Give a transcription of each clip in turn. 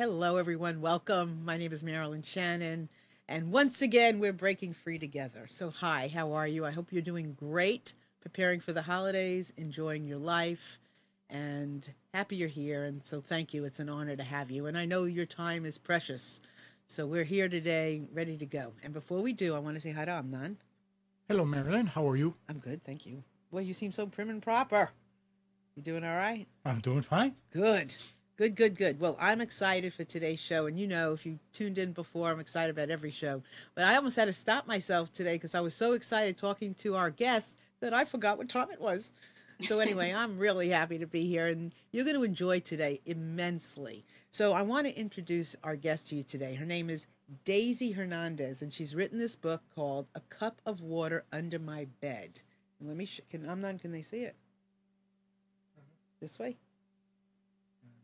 Hello, everyone. Welcome. My name is Marilyn Shannon. And once again, we're breaking free together. So, hi, how are you? I hope you're doing great, preparing for the holidays, enjoying your life, and happy you're here. And so, thank you. It's an honor to have you. And I know your time is precious. So, we're here today, ready to go. And before we do, I want to say hi to Amnan. Hello, Marilyn. How are you? I'm good, thank you. Well, you seem so prim and proper. You doing all right? I'm doing fine. Good. Good, good, good. Well, I'm excited for today's show. And you know, if you tuned in before, I'm excited about every show. But I almost had to stop myself today because I was so excited talking to our guests that I forgot what time it was. So, anyway, I'm really happy to be here. And you're going to enjoy today immensely. So, I want to introduce our guest to you today. Her name is Daisy Hernandez, and she's written this book called A Cup of Water Under My Bed. And let me, sh- can, I'm not, can they see it? Mm-hmm. This way?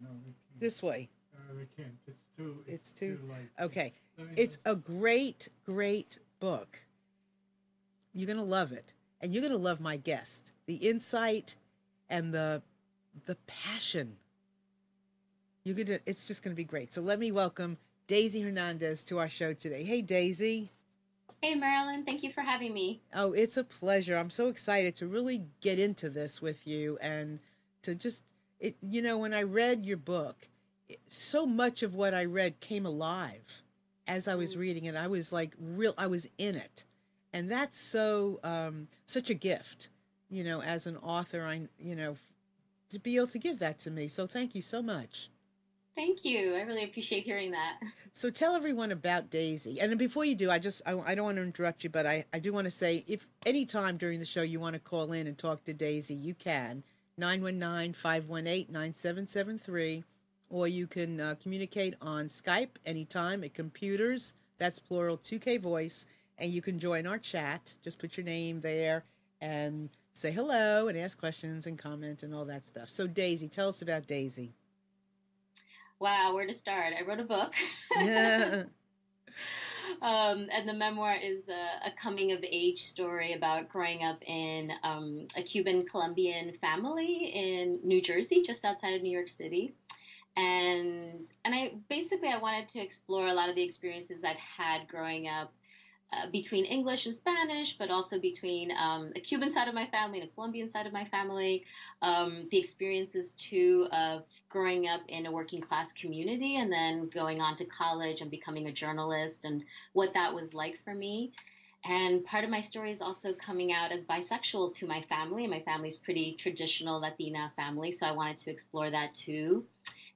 No, we can't. This way. Uh, we can't. It's too. It's too- light. Okay. Let me It's a great, great book. You're gonna love it, and you're gonna love my guest. The insight and the the passion. You're gonna. It's just gonna be great. So let me welcome Daisy Hernandez to our show today. Hey, Daisy. Hey, Marilyn, thank you for having me. Oh, it's a pleasure. I'm so excited to really get into this with you and to just it you know when I read your book, it, so much of what I read came alive as I was Mm. reading it. I was like real I was in it. And that's so um such a gift, you know, as an author I you know to be able to give that to me. So thank you so much. Thank you. I really appreciate hearing that. So tell everyone about Daisy. And before you do, I just I, I don't want to interrupt you, but I I do want to say if any time during the show you want to call in and talk to Daisy, you can 919-518-9773 or you can uh, communicate on Skype anytime at computers. That's plural 2K voice and you can join our chat. Just put your name there and say hello and ask questions and comment and all that stuff. So Daisy, tell us about Daisy. Wow, where to start? I wrote a book. Yeah. um, and the memoir is a, a coming of age story about growing up in um, a Cuban Colombian family in New Jersey, just outside of New York City. And and I basically I wanted to explore a lot of the experiences I'd had growing up uh, between English and Spanish, but also between um, a Cuban side of my family and a Colombian side of my family. Um, the experiences too of growing up in a working class community and then going on to college and becoming a journalist and what that was like for me. And part of my story is also coming out as bisexual to my family. And my family's pretty traditional Latina family, so I wanted to explore that too.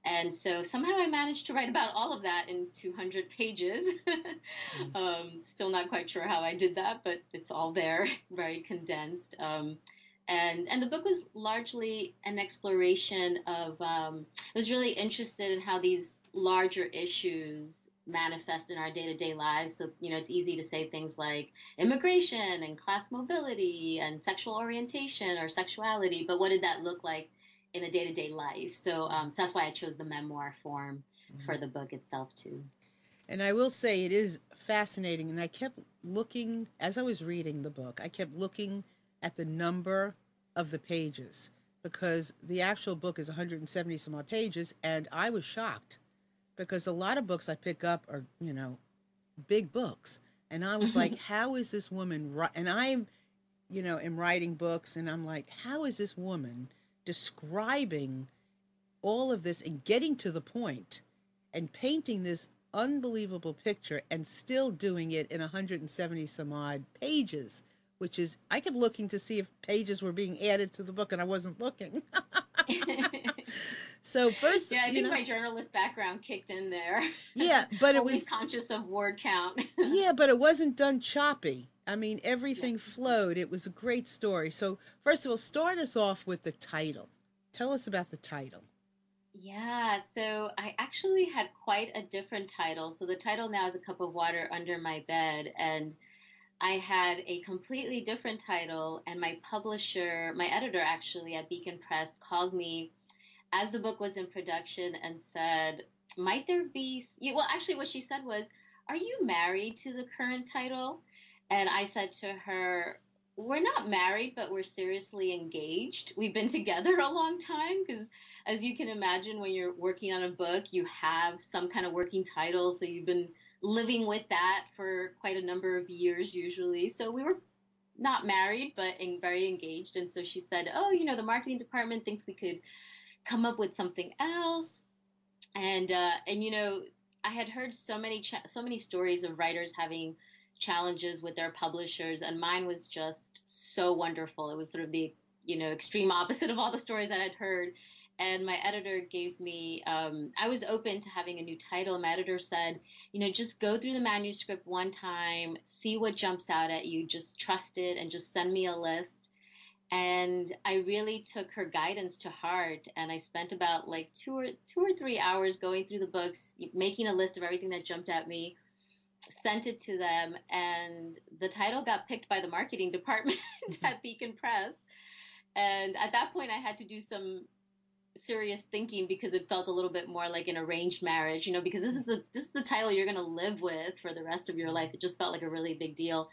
And so somehow I managed to write about all of that in 200 pages. um, still not quite sure how I did that, but it's all there, very condensed. Um, and and the book was largely an exploration of. Um, I was really interested in how these larger issues manifest in our day-to-day lives. So you know, it's easy to say things like immigration and class mobility and sexual orientation or sexuality, but what did that look like in a day-to-day life? So, um, so that's why I chose the memoir form for the book itself too. And I will say it is fascinating. And I kept looking, as I was reading the book, I kept looking at the number of the pages because the actual book is 170 some odd pages. And I was shocked because a lot of books I pick up are, you know, big books. And I was like, how is this woman, ri-? and I'm, you know, am writing books and I'm like, how is this woman describing all of this and getting to the point and painting this unbelievable picture and still doing it in 170 some odd pages, which is, I kept looking to see if pages were being added to the book and I wasn't looking. so, first, yeah, I think know, my journalist background kicked in there. yeah, but it was, conscious of word count. yeah, but it wasn't done choppy. I mean, everything flowed. It was a great story. So, first of all, start us off with the title. Tell us about the title. Yeah, so I actually had quite a different title. So the title now is A Cup of Water Under My Bed. And I had a completely different title. And my publisher, my editor actually at Beacon Press, called me as the book was in production and said, Might there be. Well, actually, what she said was, Are you married to the current title? And I said to her, we're not married, but we're seriously engaged. We've been together a long time because, as you can imagine, when you're working on a book, you have some kind of working title. So you've been living with that for quite a number of years, usually. So we were not married, but in, very engaged. And so she said, Oh, you know, the marketing department thinks we could come up with something else. And, uh, and, you know, I had heard so many, cha- so many stories of writers having challenges with their publishers, and mine was just so wonderful. It was sort of the you know extreme opposite of all the stories that I'd heard. And my editor gave me, um, I was open to having a new title. My editor said, you know, just go through the manuscript one time, see what jumps out at you, just trust it, and just send me a list. And I really took her guidance to heart, and I spent about like two or two or three hours going through the books, making a list of everything that jumped at me sent it to them, and the title got picked by the marketing department mm-hmm. at Beacon Press. And at that point, I had to do some serious thinking because it felt a little bit more like an arranged marriage, you know, because this is the this is the title you're going to live with for the rest of your life. It just felt like a really big deal.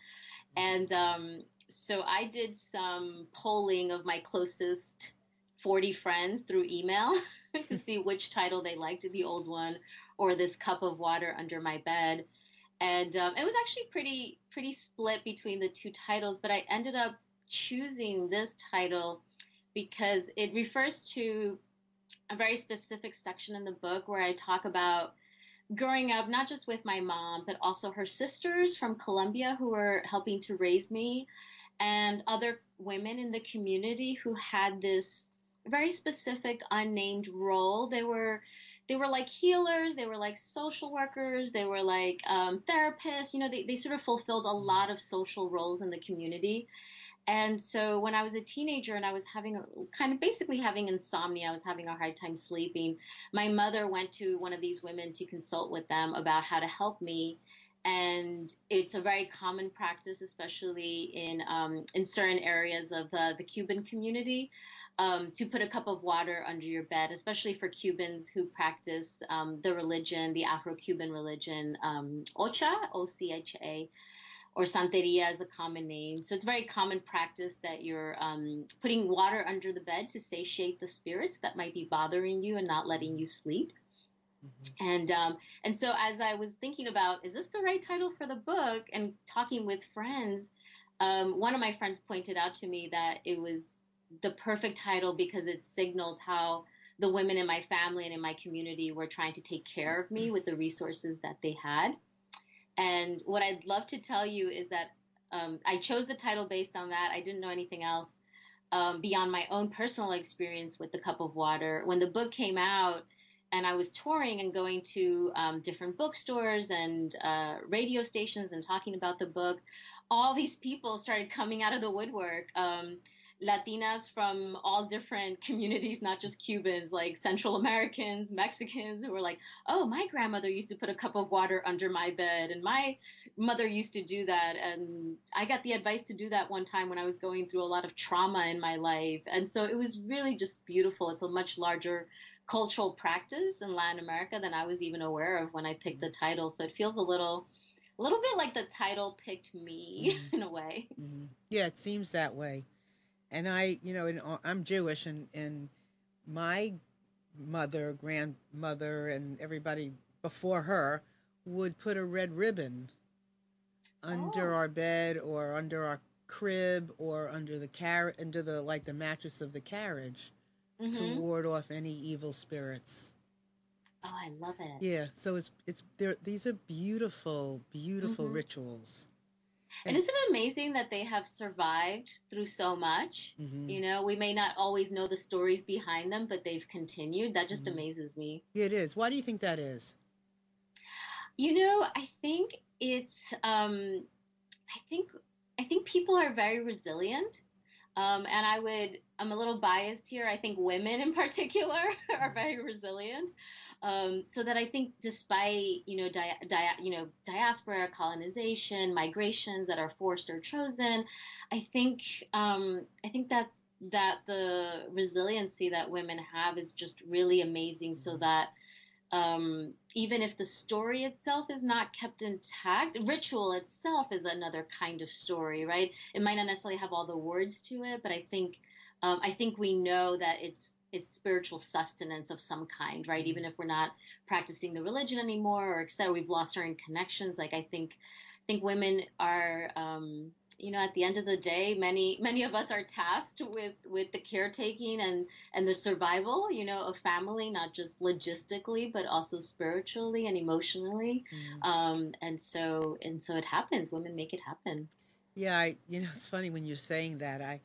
Mm-hmm. And um, so I did some polling of my closest 40 friends through email to mm-hmm. see which title they liked, the old one or this cup of water under my bed and um, it was actually pretty pretty split between the two titles but i ended up choosing this title because it refers to a very specific section in the book where i talk about growing up not just with my mom but also her sisters from colombia who were helping to raise me and other women in the community who had this very specific unnamed role. They were they were like healers they were like social workers they were like um, therapists you know they, they sort of fulfilled a lot of social roles in the community. And so when i was a teenager and i was having a, kind of basically having insomnia i was having a hard time sleeping my mother went to one of these women to consult with them about how to help me and it's a very common practice, especially in um, in certain areas of uh, the Cuban community, um, to put a cup of water under your bed, especially for Cubans who practice um, the religion, the Afro-Cuban religion, um, Ocha, O-C-H-A, or Santeria is a common name. So it's very common practice that you're um, putting water under the bed to satiate the spirits that might be bothering you and not letting you sleep. Mm-hmm. And um, and so as I was thinking about, is this the right title for the book, and talking with friends, um, one of my friends pointed out to me that it was the perfect title because it signaled how the women in my family and in my community were trying to take care of me with the resources that they had. And what I'd love to tell you is that um, I chose the title based on that. I didn't know anything else um, beyond my own personal experience with the cup of water. When the book came out, and I was touring and going to um, different bookstores and uh, radio stations and talking about the book, all these people started coming out of the woodwork. Um, Latinas from all different communities, not just Cubans, like Central Americans, Mexicans, who were like, oh, my grandmother used to put a cup of water under my bed, and my mother used to do that. And I got the advice to do that one time when I was going through a lot of trauma in my life. And so it was really just beautiful. It's a much larger cultural practice in Latin America than I was even aware of when I picked the title. So it feels a little a little bit like the title picked me mm-hmm. in a way. Mm-hmm. Yeah, it seems that way. And I, you know, uh, I'm Jewish, and and my mother, grandmother, and everybody before her would put a red ribbon under oh. our bed or under our crib or under the car under the like the mattress of the carriage mm-hmm. to ward off any evil spirits. Oh, I love it. Yeah, so it's it's there. These are beautiful, beautiful mm-hmm. rituals. And, isn't it amazing that they have survived through so much? Mm-hmm. You know, we may not always know the stories behind them, but they've continued. That just mm-hmm. amazes me. It is. Why do you think that is? You know, I think it's. Um, I think I think people are very resilient. Um, and I would, I'm a little biased here. I think women in particular are very resilient. Um, so that I think, despite you know, di- di- you know, diaspora, colonization, migrations that are forced or chosen, I think, um, I think that that the resiliency that women have is just really amazing. So that um, even if the story itself is not kept intact, ritual itself is another kind of story, right? It might not necessarily have all the words to it, but I think um, I think we know that it's it's spiritual sustenance of some kind, right? Even if we're not practicing the religion anymore, or etc., we've lost certain connections. Like I think, I think women are, um, you know, at the end of the day, many many of us are tasked with with the caretaking and and the survival, you know, of family, not just logistically, but also spiritually and emotionally. Mm. Um, and so and so it happens. Women make it happen. Yeah, I, you know, it's funny when you're saying that. I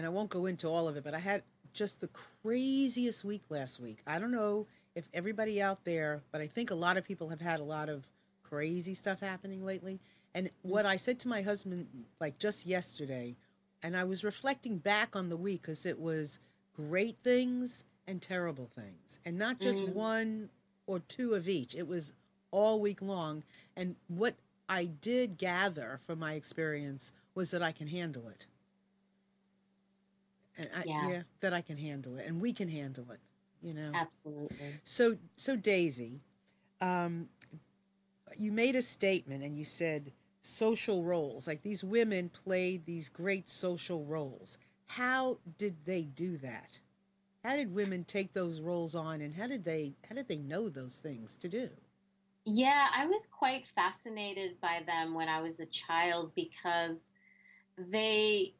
and I won't go into all of it, but I had just the craziest week last week. I don't know if everybody out there, but I think a lot of people have had a lot of crazy stuff happening lately. And what I said to my husband, like just yesterday, and I was reflecting back on the week because it was great things and terrible things, and not just mm-hmm. one or two of each. It was all week long. And what I did gather from my experience was that I can handle it. And I, yeah. yeah, that I can handle it, and we can handle it. You know, absolutely. So, so Daisy, um, you made a statement, and you said social roles. Like these women played these great social roles. How did they do that? How did women take those roles on, and how did they how did they know those things to do? Yeah, I was quite fascinated by them when I was a child because they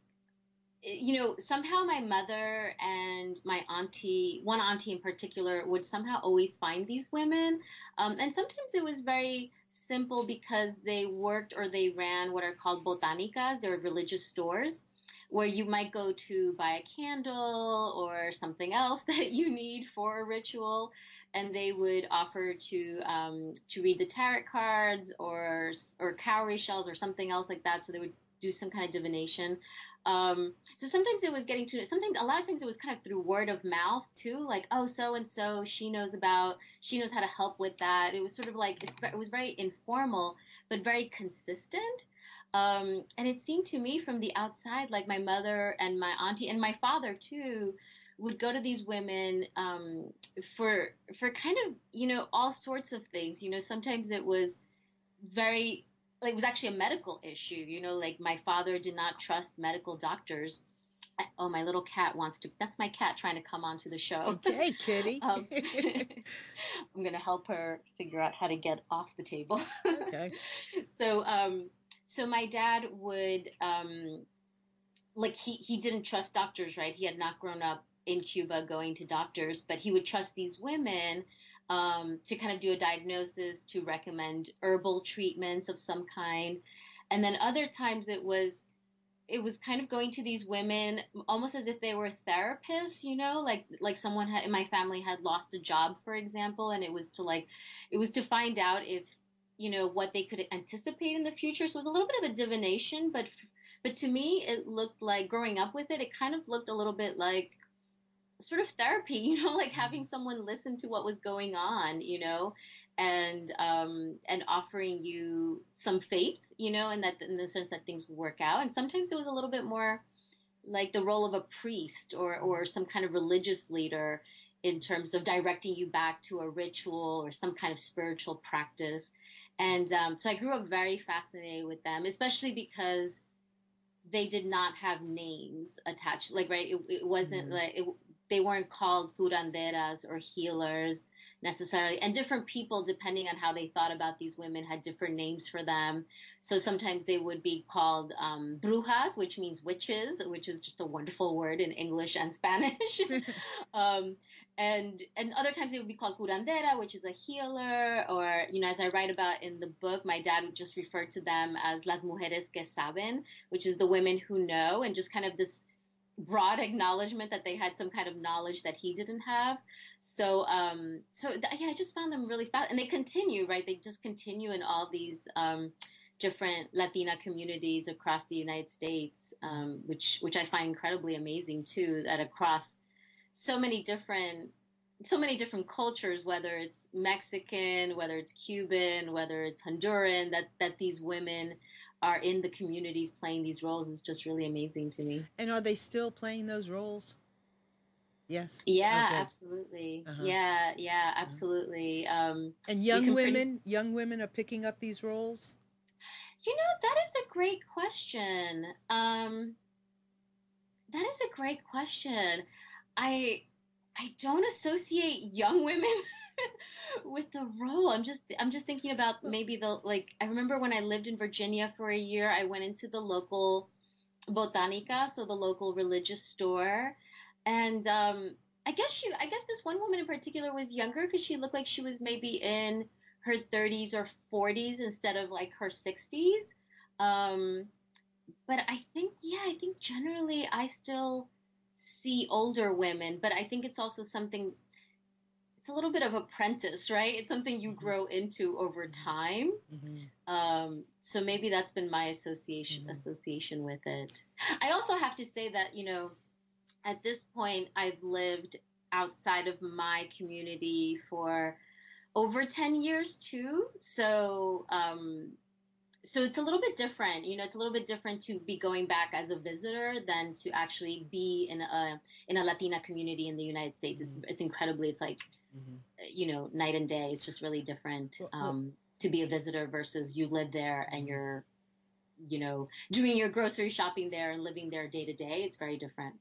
you know, somehow my mother and my auntie, one auntie in particular, would somehow always find these women. Um, and sometimes it was very simple because they worked or they ran what are called botanicas. They're religious stores where you might go to buy a candle or something else that you need for a ritual, and they would offer to um, to read the tarot cards or or cowrie shells or something else like that. So they would do some kind of divination. Um, so sometimes it was getting to sometimes a lot of times it was kind of through word of mouth too, like oh so and so she knows about she knows how to help with that. It was sort of like it was very informal but very consistent. Um, and it seemed to me from the outside like my mother and my auntie and my father too would go to these women um, for for kind of you know all sorts of things. You know sometimes it was very it was actually a medical issue. You know, like my father did not trust medical doctors. oh, my little cat wants to. That's my cat trying to come onto the show. Okay, kitty. um, I'm gonna help her figure out how to get off the table. okay. So, um, so my dad would, um, like he he didn't trust doctors, right? He had not grown up in Cuba going to doctors, but he would trust these women um, to kind of do a diagnosis, to recommend herbal treatments of some kind. And then other times it was it was kind of going to these women almost as if they were therapists you know like like someone had, in my family had lost a job for example and it was to like it was to find out if you know what they could anticipate in the future so it was a little bit of a divination but but to me it looked like growing up with it it kind of looked a little bit like sort of therapy, you know, like having someone listen to what was going on, you know, and um, and offering you some faith, you know, and that in the sense that things work out. And sometimes it was a little bit more like the role of a priest or or some kind of religious leader in terms of directing you back to a ritual or some kind of spiritual practice. And um, so I grew up very fascinated with them, especially because they did not have names attached. Like, right, it, it wasn't mm-hmm. like it, they weren't called curanderas or healers necessarily. And different people, depending on how they thought about these women, had different names for them. So sometimes they would be called um, brujas, which means witches, which is just a wonderful word in English and Spanish. um, and and other times they would be called curandera, which is a healer, or you know, as I write about in the book, my dad would just refer to them as las mujeres que saben, which is the women who know, and just kind of this broad acknowledgement that they had some kind of knowledge that he didn't have. So, um, so th- yeah, I just found them really fast, and they continue, right? They just continue in all these um, different Latina communities across the United States, um, which which I find incredibly amazing too. That across so many different so many different cultures, whether it's Mexican, whether it's Cuban, whether it's Honduran, that that these women are in the communities playing these roles is just really amazing to me. And are they still playing those roles? Yes. Yeah, Okay. absolutely. Uh-huh. Yeah, yeah, absolutely. Um, And young can pretty- women, young women are picking up these roles. You know, that is a great question. Um, that is a great question. I I don't associate young women with the role. I'm just I'm just thinking about maybe the like I remember when I lived in Virginia for a year, I went into the local botanica, so the local religious store, and um I guess she I guess this one woman in particular was younger because she looked like she was maybe in her 30s or 40s instead of like her 60s. Um, but I think, yeah, I think generally I still see older women, but I think it's also something, it's a little bit of apprentice, right? It's something you Mhm. grow into over time. Mm-hmm. Um, so maybe that's been my association Mhm. association with it. I also have to say that you know, at this point, I've lived outside of my community for over ten years too. So um, so it's a little bit different. You know, it's a little bit different to be going back as a visitor than to actually be in a in a Latina community in the United States. It's it's incredibly. It's like you know night and day it's just really different um, to be a visitor versus you live there and you're you know doing your grocery shopping there and living there day to day it's very different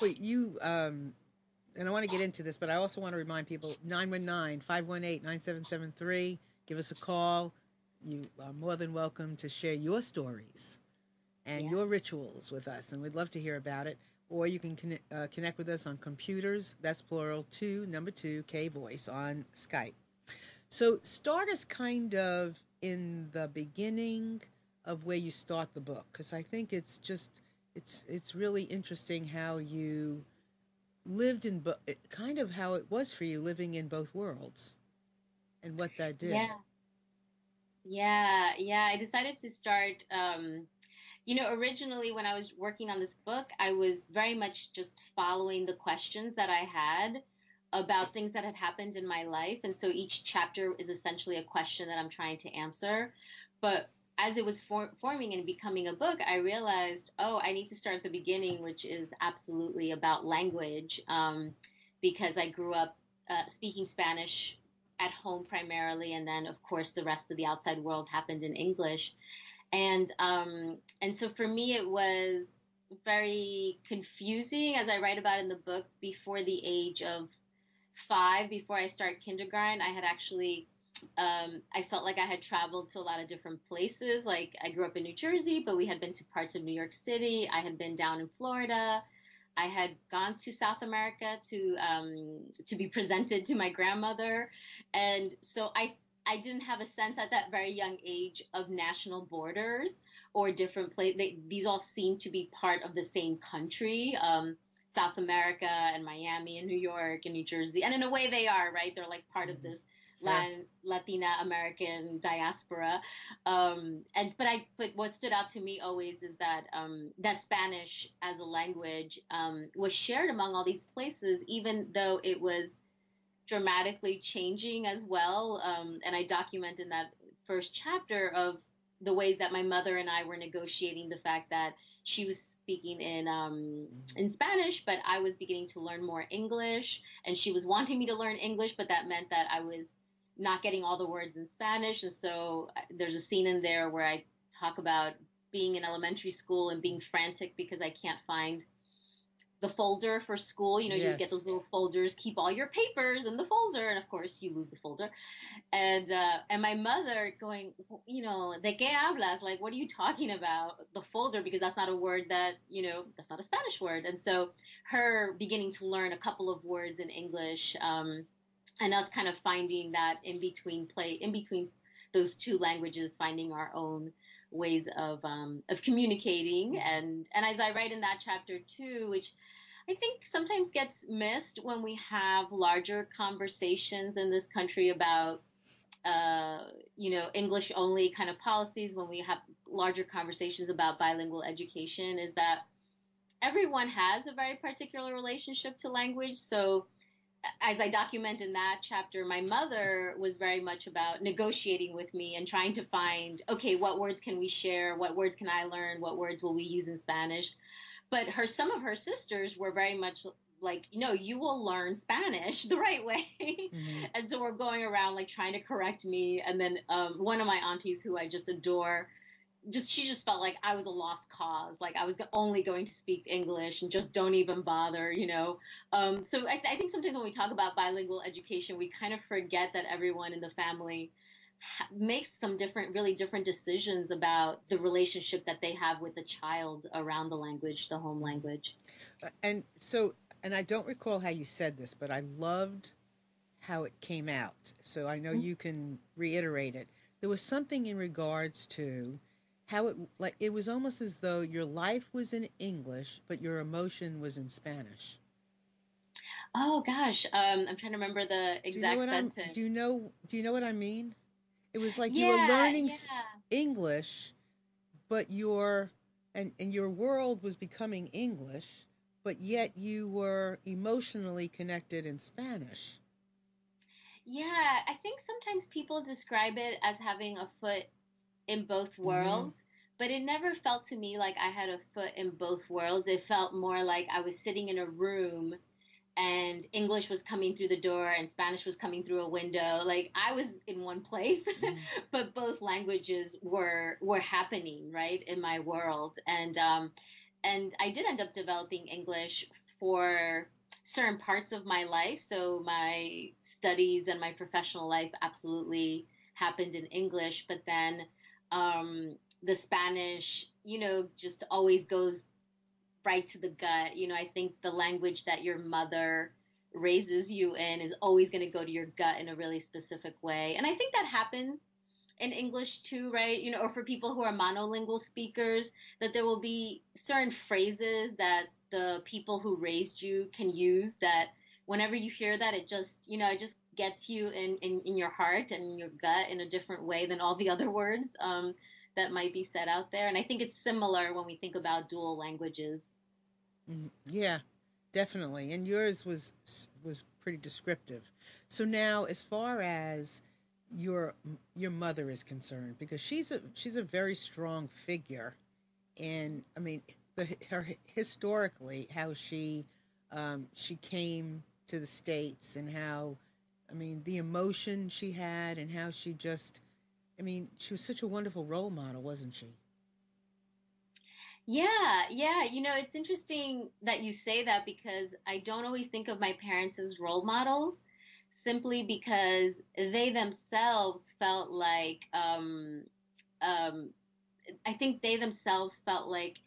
Wait, you, um, and I want to get into this, but I also want to remind people 919 518 9773. Give us a call. You are more than welcome to share your stories and Yeah. your rituals with us, and we'd love to hear about it. Or you can connect, uh, connect with us on computers, that's plural, two, number two, K Voice on Skype. So start us kind of in the beginning of where you start the book, because I think it's just it's it's really interesting how you lived in bo- kind of how it was for you living in both worlds and what that did yeah yeah yeah i decided to start um, you know originally when i was working on this book i was very much just following the questions that i had about things that had happened in my life and so each chapter is essentially a question that i'm trying to answer. But as it was for- forming and becoming a book i realized oh i need to start at the beginning which is absolutely about language um, because i grew up uh, speaking spanish at home primarily and then of course the rest of the outside world happened in english and um and so for me it was very confusing as i write about in the book before the age of five before i start kindergarten i had actually um, I felt like I had traveled to a lot of different places. Like I grew up in New Jersey, but we had been to parts of New York City. I had been down in Florida. I had gone to South America to um, to be presented to my grandmother, and so I I didn't have a sense at that very young age of national borders or different place. These all seem to be part of the same country. Um, South America and Miami and New York and New Jersey, and in a way they are right. They're like part of this Latin, Latina American diaspora. Um, and but I but what stood out to me always is that um, that Spanish as a language um, was shared among all these places, even though it was dramatically changing as well. Um, and I document in that first chapter of the ways that my mother and I were negotiating the fact that she was speaking in um, in Spanish, but I was beginning to learn more English, and she was wanting me to learn English, but that meant that I was not getting all the words in Spanish. And so uh, there's a scene in there where I talk about being in elementary school and being frantic because I can't find the folder for school. You know, you get those little folders, keep all your papers in the folder, and of course you lose the folder. And uh, and my mother going, you know, de qué hablas? Like, what are you talking about? The folder because that's not a word that you know, that's not a Spanish word. And so her beginning to learn a couple of words in English. Um, and us kind of finding that in between play in between those two languages finding our own ways of um, of communicating. And and as i write in that chapter too which i think sometimes gets missed when we have larger conversations in this country about uh, you know english only kind of policies when we have larger conversations about bilingual education is that everyone has a very particular relationship to language. So as I document in that chapter, my mother was very much about negotiating with me and trying to find, okay, what words can we share? What words can I learn? What words will we use in Spanish? But her, some of her sisters were very much like no you will learn spanish the right way Mhm. and so we're going around like trying to correct me and then um, one of my aunties who i just adore just she just felt like i was a lost cause like i was only going to speak english and just don't even bother you know um, so I, I think sometimes when we talk about bilingual education we kind of forget that everyone in the family ha- makes some different really different decisions about the relationship that they have with the child around the language the home language Uh, And so, and I don't recall how you said this, but I loved how it came out. So I know Mhm. you can reiterate it. There was something in regards to how it like it was almost as though your life was in English, but your emotion was in Spanish. oh gosh um, i'm trying to remember the Do you know exact I'm? sentence Do you know? Do you know what I mean? It was like you were learning yeah English, but your and and your world was becoming English, but yet you were emotionally connected in Spanish. Yeah, I think sometimes people describe it as having a foot in both worlds, but it never felt to me like I had a foot in both worlds. It felt more like I was sitting in a room and English was coming through the door and Spanish was coming through a window. Like I was in one place, Mhm. but both languages were were happening, right, in my world. And um and I did end up developing English for certain parts of my life. So my studies and my professional life absolutely happened in English, but then um, the Spanish, you know, just always goes right to the gut. You know, I think the language that your mother raises you in is always going to go to your gut in a really specific way. And I think that happens in English too, right? You know, or for people who are monolingual speakers, that there will be certain phrases that the people who raised you can use that whenever you hear that, it just, you know, it just gets you in, in, in your heart and your gut in a different way than all the other words um, that might be said out there. And I think it's similar when we think about dual languages. Mhm. Yeah, definitely. And yours was was pretty descriptive. So now, as far as your your mother is concerned, because she's a she's a very strong figure, and I mean, the her historically how she um, she came to the states and how I mean the emotion she had and how she just I mean she was such a wonderful role model, wasn't she? Yeah, yeah. You know, it's interesting that you say that because I don't always think of my parents as role models simply because they themselves felt like, um, um, I think they themselves felt like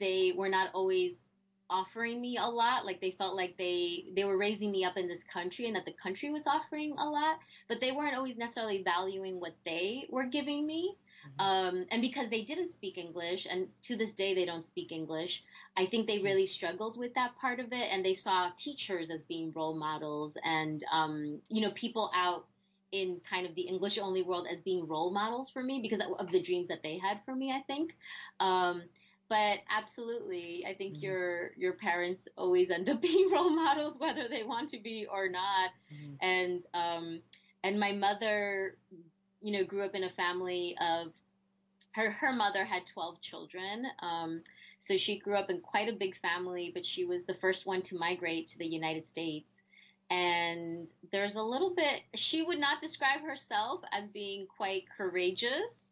they were not always offering me a lot like they felt like they they were raising me up in this country and that the country was offering a lot but they weren't always necessarily valuing what they were giving me um, and because they didn't speak English, and to this day they don't speak English, I think they really struggled with that part of it, and they saw teachers as being role models, and um, you know people out in kind of the English only world as being role models for me because of the dreams that they had for me. I think. Um, but absolutely, I think Mhm. your your parents always end up being role models, whether they want to be or not Mhm. and um, and my mother, you know, grew up in a family of her her mother had 12 children um, so she grew up in quite a big family but she was the first one to migrate to the united states and there's a little bit she would not describe herself as being quite courageous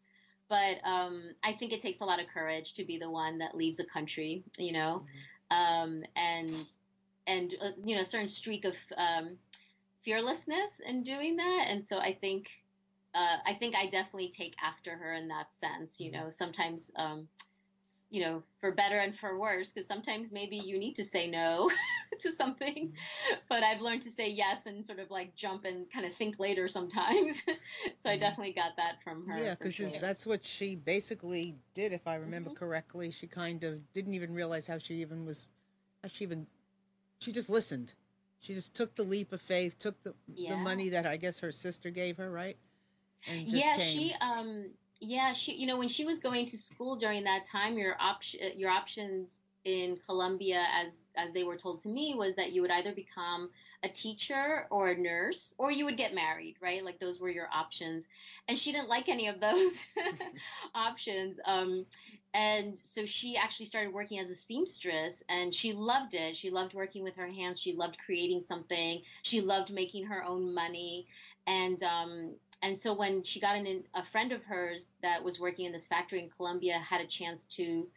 but um, i think it takes a lot of courage to be the one that leaves a country you know? Um, and and uh, you know a certain streak of um, fearlessness in doing that. And so i think uh, i think i definitely take after her in that sense you know? Sometimes um, you know for better and for worse because sometimes maybe you need to say no to something but i've learned to say yes and sort of like jump and kind of think later sometimes so i Mhm. definitely got that from her Yeah, because sure. that's what she basically did, if I remember Mhm. correctly. She kind of didn't even realize how she even was, how she even, she just listened. She just took the leap of faith, took the Yeah. the money that I guess her sister gave her, right? And just yeah came. she um yeah she you know when she was going to school during that time your option your options in Colombia, as as they were told to me, was that you would either become a teacher or a nurse, or you would get married, right? Like those were your options. And she didn't like any of those options. Um, and so she actually started working as a seamstress and she loved it she loved working with her hands she loved creating something she loved making her own money and um, and so when she got in a friend of hers that was working in this factory in colombia had a chance to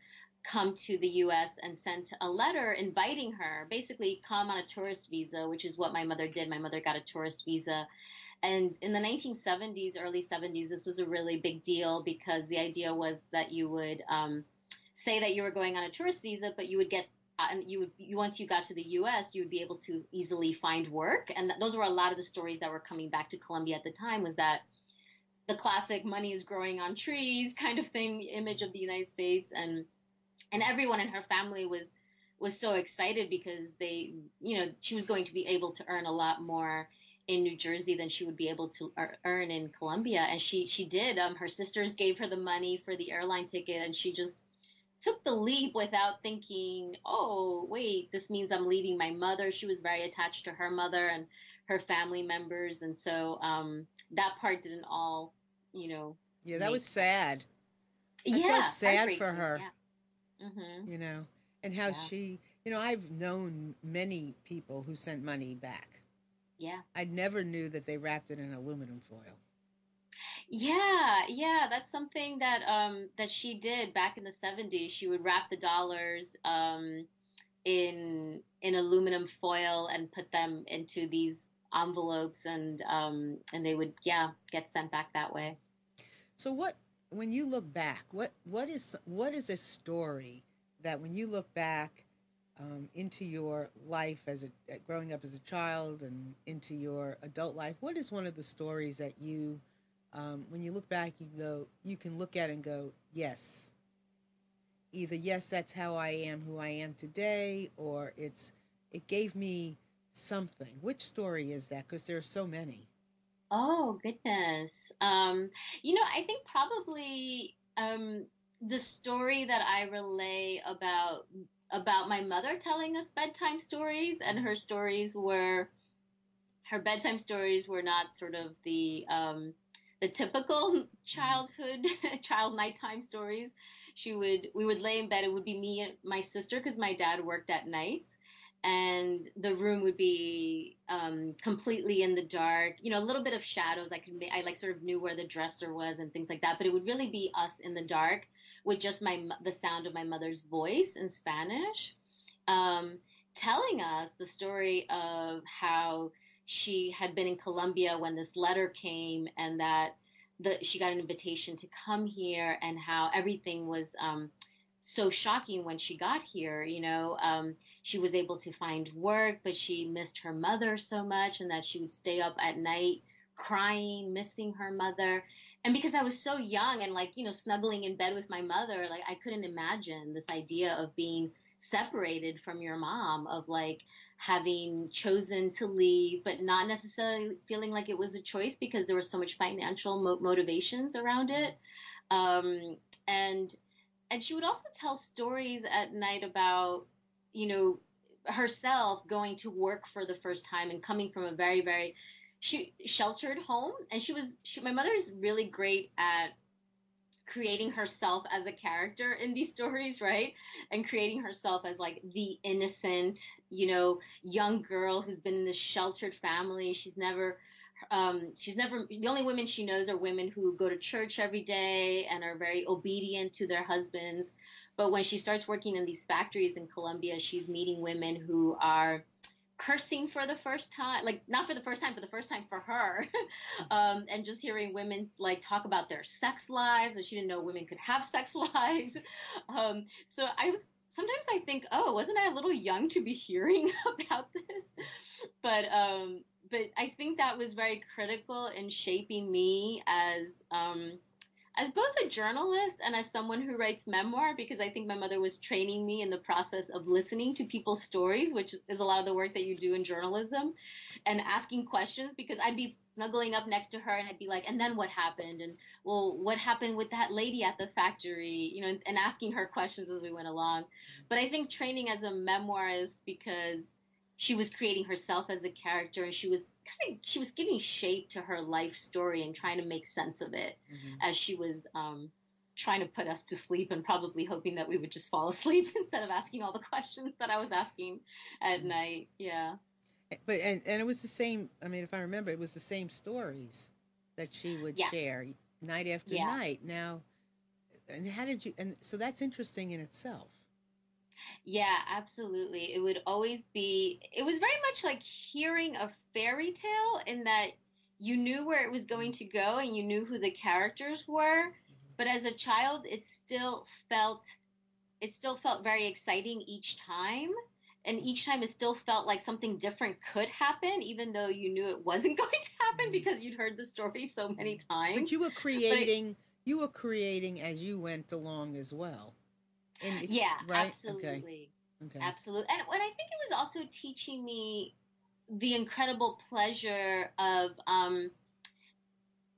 come to the us and sent a letter inviting her basically come on a tourist visa which is what my mother did. My mother got a tourist visa. And in the 1970s, early 70s, this was a really big deal because the idea was that you would um, say that you were going on a tourist visa, but you would get and you would you, once you got to the U.S., you would be able to easily find work, and th- those were a lot of the stories that were coming back to Colombia at the time. Was that the classic "money is growing on trees" kind of thing image of the United States, and and everyone in her family was was so excited because they, you know, she was going to be able to earn a lot more in New Jersey than she would be able to earn in Colombia. And she she did. Um, her sisters gave her the money for the airline ticket, and she just took the leap without thinking, oh wait, this means I'm leaving my mother. She was very attached to her mother and her family members, and so um, that part didn't all, you know. Yeah, that was sad. I yeah, sad for her. Yeah. Mm-hmm. You know, and how yeah. she, you know, I've known many people who sent money back yeah. I never knew that they wrapped it in aluminum foil. Yeah, yeah, that's something that um that she did back in the 70s. She would wrap the dollars um in in aluminum foil and put them into these envelopes and um and they would yeah, get sent back that way. So what when you look back, what what is what is a story that when you look back um, into your life as a growing up as a child and into your adult life, what is one of the stories that you, um, when you look back, you go, you can look at and go, yes. Either yes, that's how I am, who I am today, or it's it gave me something. Which story is that? Because there are so many. Oh goodness. Um, you know, I think probably um, the story that I relay about about my mother telling us bedtime stories, and her stories were her bedtime stories were not sort of the um, the typical childhood child nighttime stories. She would we would lay in bed. It would be me and my sister because my dad worked at night, and the room would be um, completely in the dark. You know, a little bit of shadows. I could, I like sort of knew where the dresser was and things like that. But it would really be us in the dark with just my the sound of my mother's voice in Spanish, um, telling us the story of how she had been in Colombia when this letter came, and that the she got an invitation to come here, and how everything was. Um, so shocking when she got here. You know, um, she was able to find work, but she missed her mother so much, and that she would stay up at night crying, missing her mother. And because I was so young and like, you know, snuggling in bed with my mother, like I couldn't imagine this idea of being separated from your mom, of like having chosen to leave, but not necessarily feeling like it was a choice because there was so much financial mo- motivations around it. Um, and and she would also tell stories at night about you know herself going to work for the first time and coming from a very very she sheltered home and she was she, my mother is really great at creating herself as a character in these stories right and creating herself as like the innocent you know young girl who's been in this sheltered family she's never um, she's never the only women she knows are women who go to church every day and are very obedient to their husbands. But when she starts working in these factories in Colombia, she's meeting women who are cursing for the first time like not for the first time but the first time for her. Um, and just hearing women like talk about their sex lives and she didn't know women could have sex lives. Um, so i was sometimes i think oh wasn't i a little young to be hearing about this? But um, but I think that was very critical in shaping me as um, as both a journalist and as someone who writes memoir because I think my mother was training me in the process of listening to people's stories, which is a lot of the work that you do in journalism. and asking questions because I'd be snuggling up next to her and I'd be like, and then what happened? And well, what happened with that lady at the factory? You know, and, and asking her questions as we went along. But I think training as a memoirist because she was creating herself as a character and she was kind of she was giving shape to her life story and trying to make sense of it Mhm. as she was um, trying to put us to sleep and probably hoping that we would just fall asleep instead of asking all the questions that I was asking at Mhm. night. Yeah. But and, and it was the same. I mean, if I remember, it was the same stories that she would Yeah. share night after Yeah. night. Now, and how did you? And so that's interesting in itself. Yeah, absolutely. It would always be, it was very much like hearing a fairy tale in that you knew where it was going mm-hmm. to go and you knew who the characters were. Mm-hmm. But as a child, it still felt, it still felt very exciting each time. And each time it still felt like something different could happen, even though you knew it wasn't going to happen Mhm. because you'd heard the story so many mm-hmm. times. But you were creating. you were creating as you went along as well. It's- yeah, right? absolutely. Okay. Okay. Absolutely. And what I think it was also teaching me the incredible pleasure of um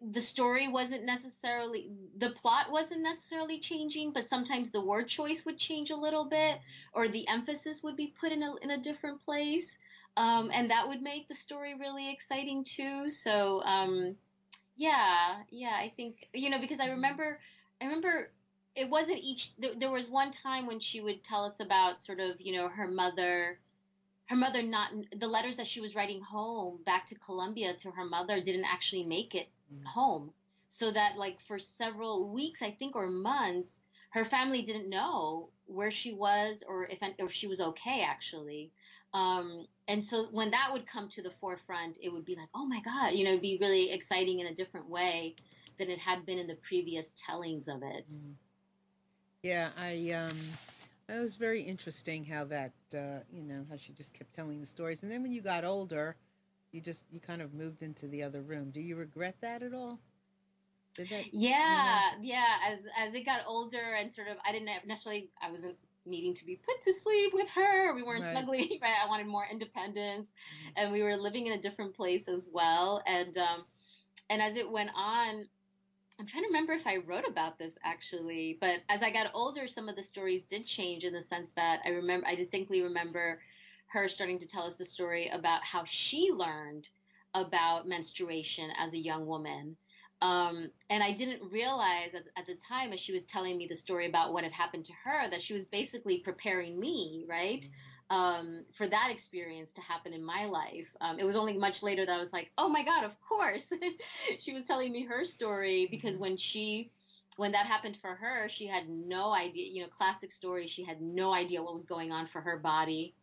the story wasn't necessarily the plot wasn't necessarily changing, but sometimes the word choice would change a little bit or the emphasis would be put in a in a different place. Um and that would make the story really exciting too. So um yeah, yeah, I think you know because I remember I remember it wasn't each there, there was one time when she would tell us about sort of you know her mother her mother not the letters that she was writing home back to Colombia to her mother didn't actually make it Mhm. home so that like for several weeks I think or months her family didn't know where she was or if if she was okay actually um and so when that would come to the forefront it would be like oh my god you know it'd be really exciting in a different way than it had been in the previous tellings of it Mhm. Yeah, I um, it was very interesting how that uh, you know how she just kept telling the stories, and then when you got older, you just you kind of moved into the other room. Do you regret that at all? Did that? yeah yeah as as it got older and sort of i didn't necessarily i wasn't needing to be put to sleep with her we weren't Right. snuggling right i wanted more independence Mhm. and we were living in a different place as well and um and as it went on i'm trying to remember if i wrote about this actually but as i got older some of the stories did change in the sense that i remember i distinctly remember her starting to tell us the story about how she learned about menstruation as a young woman um, and I didn't realize at, at the time, as she was telling me the story about what had happened to her, that she was basically preparing me, right, um, for that experience to happen in my life. Um, it was only much later that I was like, oh my God, of course. she was telling me her story because Mhm. when she, when that happened for her, she had no idea, you know, classic story. She had no idea what was going on for her body.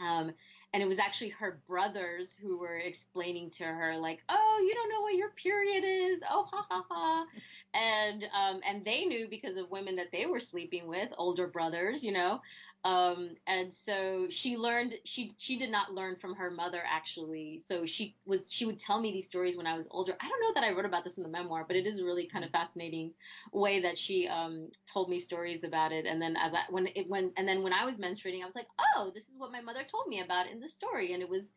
Um, and it was actually her brothers who were explaining to her like oh you don't know what your period is. Oh ha ha ha. And um and they knew because of women that they were sleeping with older brothers you know um and so she learned she she did not learn from her mother actually. So she was she would tell me these stories when i was older. I don't know that i wrote about this in the memoir but it is a really kind of fascinating way that she um told me stories about it. And then as i when it when and then when i was menstruating i was like oh this is what my mother told me about in the story. And it was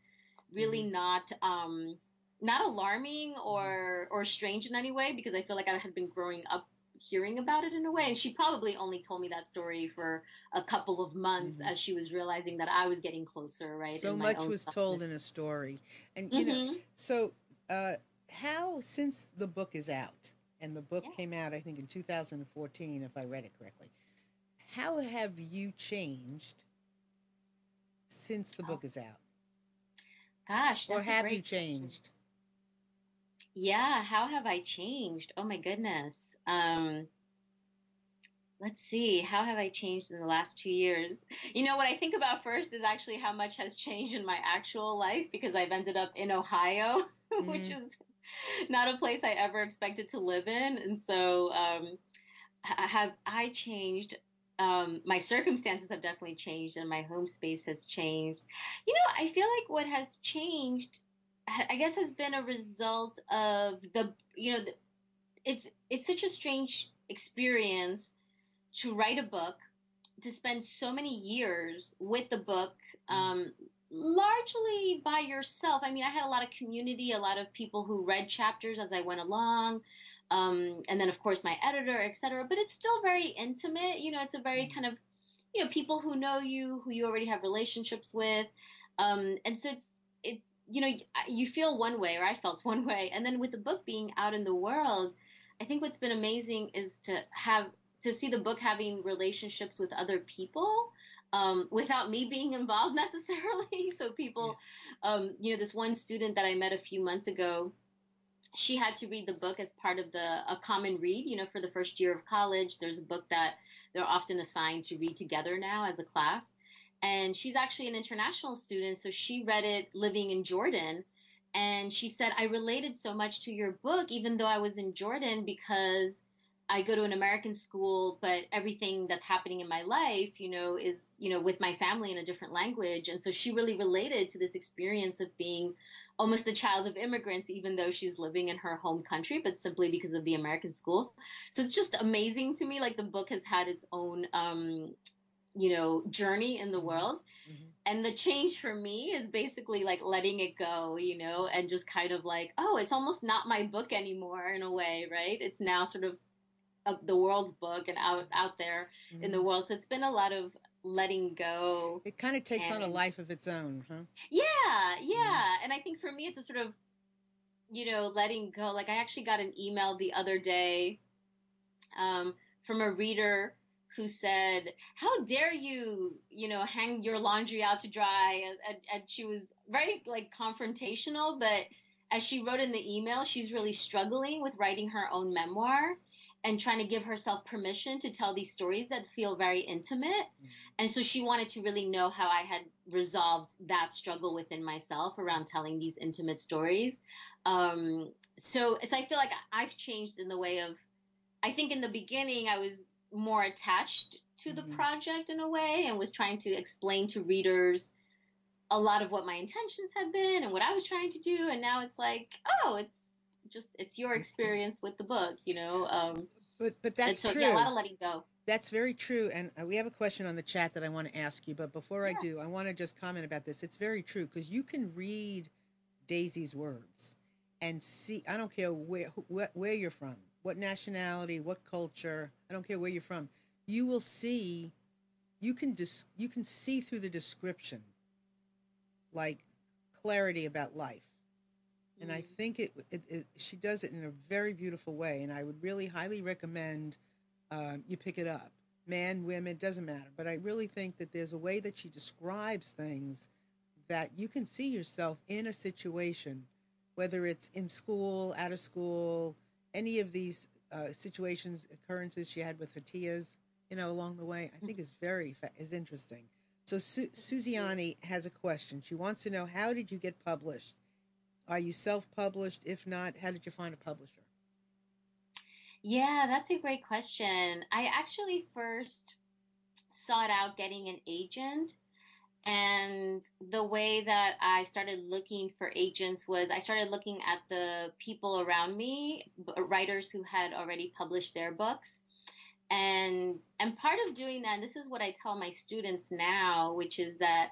really not um not alarming or or strange in any way because i feel like i had been growing up hearing about it in a way and she probably only told me that story for a couple of months Mhm. as she was realizing that i was getting closer right So much was told in a story, and you know. Mhm. So, uh, how since the book is out, and the book Yeah. came out, I think in 2014, if I read it correctly. How have you changed since the book Oh, is out, gosh or have you changed? question. Yeah, how have I changed? Oh my goodness. Um, let's see. How have I changed in the last two years? You know, what I think about first is actually how much has changed in my actual life because I've ended up in Ohio, which Mhm. is not a place I ever expected to live in. And so, um, ha- have I changed? Um, my circumstances have definitely changed and my home space has changed. You know, I feel like what has changed I guess has been a result of the you know the, it's it's such a strange experience to write a book to spend so many years with the book um, largely by yourself. I mean, I had a lot of community, a lot of people who read chapters as I went along, um, and then of course my editor, etc. But it's still very intimate. You know, it's a very mm-hmm. kind of you know people who know you, who you already have relationships with, um, and so it's it. You know, you feel one way, or I felt one way, and then with the book being out in the world, I think what's been amazing is to have to see the book having relationships with other people um, without me being involved necessarily. so people, yeah. um, you know, this one student that I met a few months ago, she had to read the book as part of the a common read. You know, for the first year of college, there's a book that they're often assigned to read together now as a class. And she's actually an international student, so she read it living in Jordan. And she said, I related so much to your book, even though I was in Jordan, because I go to an American school, but everything that's happening in my life, you know, is, you know, with my family in a different language. And so she really related to this experience of being almost the child of immigrants, even though she's living in her home country, but simply because of the American school. So it's just amazing to me. Like the book has had its own, um, you know, journey in the mm-hmm. world. Mm-hmm. And the change for me is basically like letting it go, you know, and just kind of like, oh, it's almost not my book anymore in a way, right? It's now sort of the world's book and out out there mm-hmm. in the mm-hmm. world. So it's been a lot of letting go. It kind of takes and, on a life of its own, huh? Yeah, yeah. Mm-hmm. And I think for me, it's a sort of, you know, letting go. Like I actually got an email the other day um, from a reader who said, "How dare you, you know, hang your laundry out to dry?" And, and, and she was very like confrontational, but as she wrote in the email, she's really struggling with writing her own memoir and trying to give herself permission to tell these stories that feel very intimate. Mm-hmm. And so she wanted to really know how I had resolved that struggle within myself around telling these intimate stories. Um, so, so I feel like I've changed in the way of, I think in the beginning I was more attached to the mm-hmm. project in a way and was trying to explain to readers a lot of what my intentions had been and what I was trying to do. And now it's like, oh, it's just it's your experience with the book, you know. Um, but but that's so, true. Yeah, a lot of letting go. That's very true. And uh, we have a question on the chat that I want to ask you. But before yeah. I do, I want to just comment about this. It's very true because you can read Daisy's words and see. I don't care where where, where you're from, what nationality, what culture. I don't care where you're from. You will see. You can just dis, you can see through the description, like clarity about life and I mm. think it, it, it, she does it in a very beautiful way. And I would really highly recommend um, you pick it up. Man, women, doesn't matter. But I really think that there's a way that she describes things that you can see yourself in a situation, whether it's in school, out of school, any of these uh, situations, occurrences she had with her tias, you know, along the way. I think is very is interesting. So Su- Suziani has a question. She wants to know how did you get published? Are you self published? If not, how did you find a publisher? Yeah, that's a great question. I actually first sought out getting an agent. And the way that I started looking for agents was I started looking at the people around me, writers who had already published their books. And and part of doing that, and this is what I tell my students now, which is that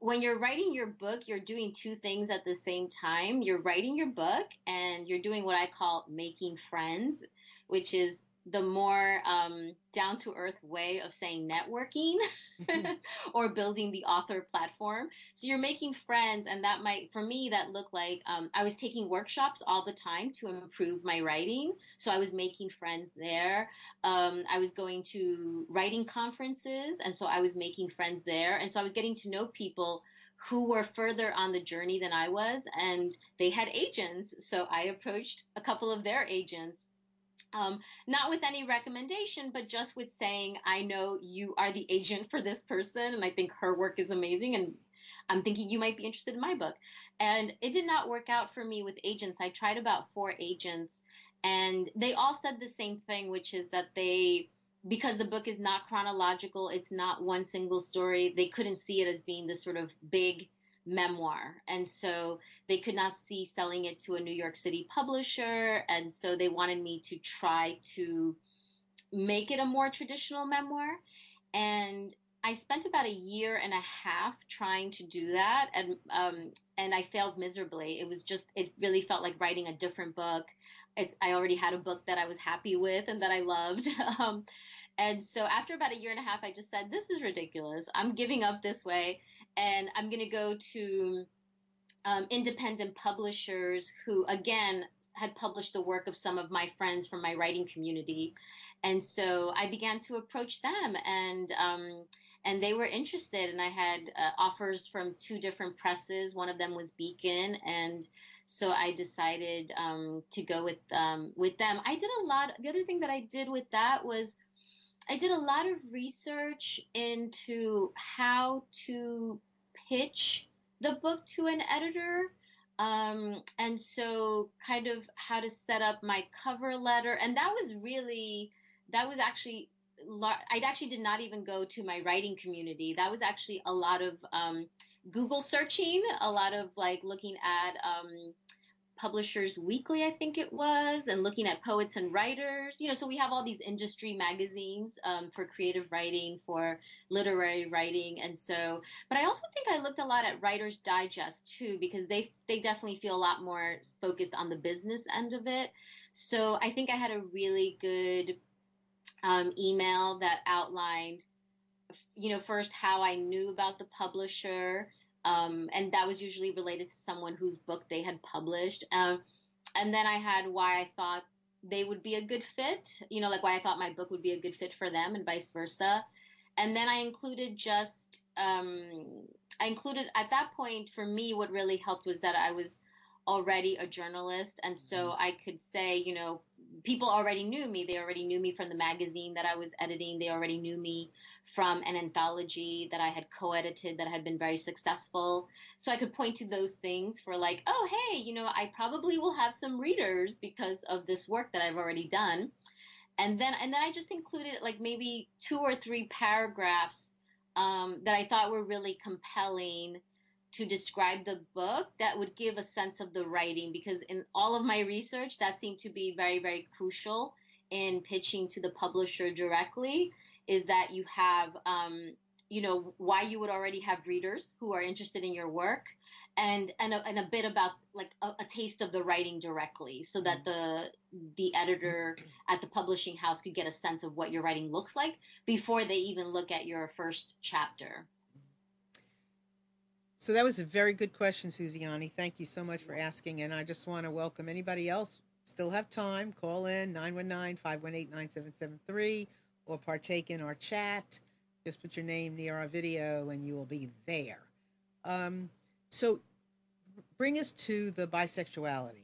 when you're writing your book, you're doing two things at the same time. You're writing your book and you're doing what I call making friends, which is the more um, down to earth way of saying networking mm-hmm. or building the author platform. So you're making friends, and that might, for me, that looked like um, I was taking workshops all the time to improve my writing. So I was making friends there. Um, I was going to writing conferences, and so I was making friends there. And so I was getting to know people who were further on the journey than I was, and they had agents. So I approached a couple of their agents um, not with any recommendation, but just with saying, I know you are the agent for this person, and I think her work is amazing, and I'm thinking you might be interested in my book. And it did not work out for me with agents. I tried about four agents, and they all said the same thing, which is that they, because the book is not chronological, it's not one single story, they couldn't see it as being this sort of big memoir. And so they could not see selling it to a New York City publisher. And so they wanted me to try to make it a more traditional memoir. And I spent about a year and a half trying to do that, and um, and I failed miserably. It was just it really felt like writing a different book. It's, I already had a book that I was happy with and that I loved. Um, and so after about a year and a half, I just said, "This is ridiculous. I'm giving up this way, and I'm going to go to." Um, independent publishers who again had published the work of some of my friends from my writing community and so I began to approach them, and um, and they were interested. And I had uh, offers from two different presses. One of them was Beacon, and so I decided um, to go with um, with them. I did a lot. The other thing that I did with that was I did a lot of research into how to pitch the book to an editor. Um, and so kind of how to set up my cover letter. And that was really that was actually I actually did not even go to my writing community. That was actually a lot of um, Google searching, a lot of like looking at um, Publishers Weekly, I think it was, and looking at poets and writers. You know, so we have all these industry magazines um, for creative writing, for literary writing, and so. But I also think I looked a lot at Writers Digest too, because they they definitely feel a lot more focused on the business end of it. So I think I had a really good um, email that outlined, you know, first how I knew about the publisher, um, and that was usually related to someone whose book they had published. Um, and then I had why I thought they would be a good fit, you know, like why I thought my book would be a good fit for them, and vice versa. And then I included just, um, I included at that point for me, what really helped was that I was already a journalist, and so mm-hmm. I could say, you know, people already knew me. They already knew me from the magazine that I was editing. They already knew me from an anthology that I had co edited that had been very successful. So I could point to those things for, like, oh, hey, you know, I probably will have some readers because of this work that I've already done. And then, and then I just included like maybe two or three paragraphs um, that I thought were really compelling to describe the book that would give a sense of the writing because in all of my research that seemed to be very very crucial in pitching to the publisher directly is that you have um, you know why you would already have readers who are interested in your work and and a, and a bit about like a, a taste of the writing directly so that the the editor at the publishing house could get a sense of what your writing looks like before they even look at your first chapter so that was a very good question, Susiani. Thank you so much for asking. And I just want to welcome anybody else. Still have time. Call in 919 518 9773 or partake in our chat. Just put your name near our video and you will be there. Um, so bring us to the bisexuality.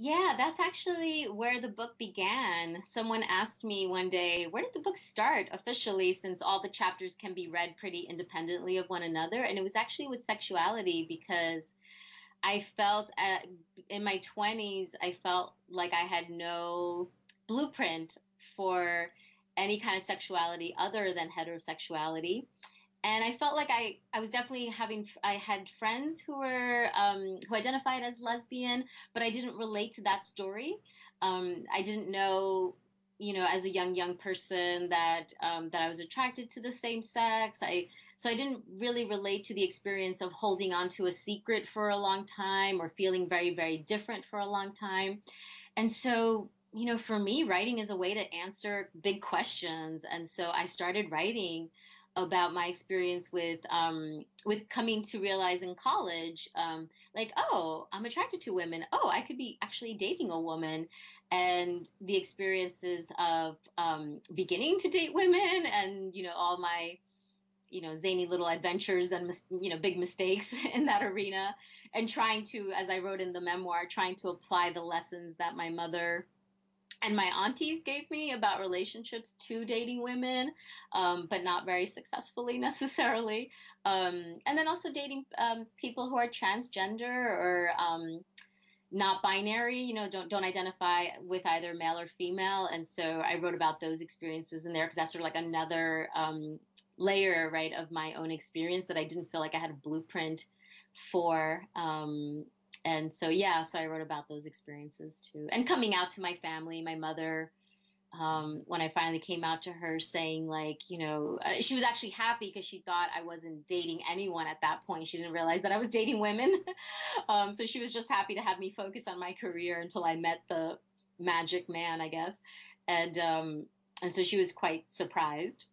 Yeah, that's actually where the book began. Someone asked me one day, where did the book start officially, since all the chapters can be read pretty independently of one another? And it was actually with sexuality because I felt at, in my 20s, I felt like I had no blueprint for any kind of sexuality other than heterosexuality and I felt like I, I was definitely having I had friends who were um, who identified as lesbian, but I didn't relate to that story. Um, I didn't know, you know, as a young young person that um, that I was attracted to the same sex. I so I didn't really relate to the experience of holding on to a secret for a long time or feeling very very different for a long time, and so you know, for me, writing is a way to answer big questions, and so I started writing about my experience with um, with coming to realize in college, um, like, oh, I'm attracted to women. Oh, I could be actually dating a woman, and the experiences of um, beginning to date women, and you know, all my you know zany little adventures and you know big mistakes in that arena, and trying to, as I wrote in the memoir, trying to apply the lessons that my mother and my aunties gave me about relationships to dating women, um, but not very successfully necessarily. Um, and then also dating um, people who are transgender or um, not binary, you know, don't don't identify with either male or female. And so I wrote about those experiences in there because that's sort of like another um, layer, right, of my own experience that I didn't feel like I had a blueprint for um, and so yeah so i wrote about those experiences too and coming out to my family my mother um, when I finally came out to her saying, like, you know, uh, she was actually happy because she thought I wasn't dating anyone at that point. She didn't realize that I was dating women. um, so she was just happy to have me focus on my career until I met the magic man, I guess. And, um, and so she was quite surprised.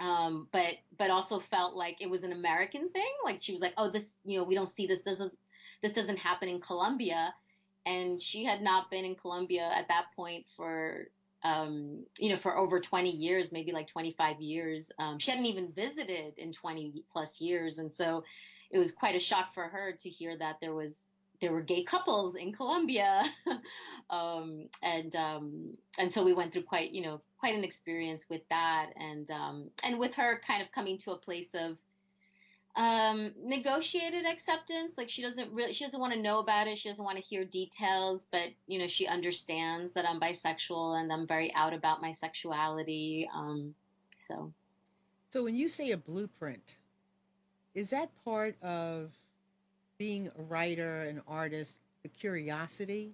Um, but, but also felt like it was an American thing. Like she was like, oh, this, you know, we don't see this. This is, this doesn't happen in Colombia. And she had not been in Colombia at that point for um, you know, for over 20 years, maybe like 25 years. Um, she hadn't even visited in 20 plus years. And so it was quite a shock for her to hear that there was there were gay couples in Colombia, um, and um, and so we went through quite you know quite an experience with that, and um, and with her kind of coming to a place of um negotiated acceptance like she doesn't really she doesn't want to know about it she doesn't want to hear details but you know she understands that i'm bisexual and i'm very out about my sexuality um so. So when you say a blueprint is that part of being a writer an artist the curiosity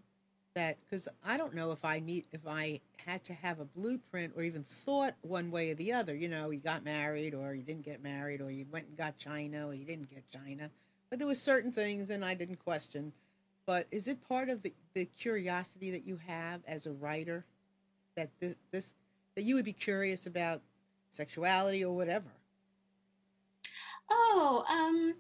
that because I don't know if I need if I had to have a blueprint or even thought one way or the other. You know, you got married or you didn't get married or you went and got China or you didn't get China. But there were certain things and I didn't question. But is it part of the, the curiosity that you have as a writer that this, this that you would be curious about sexuality or whatever? Oh, um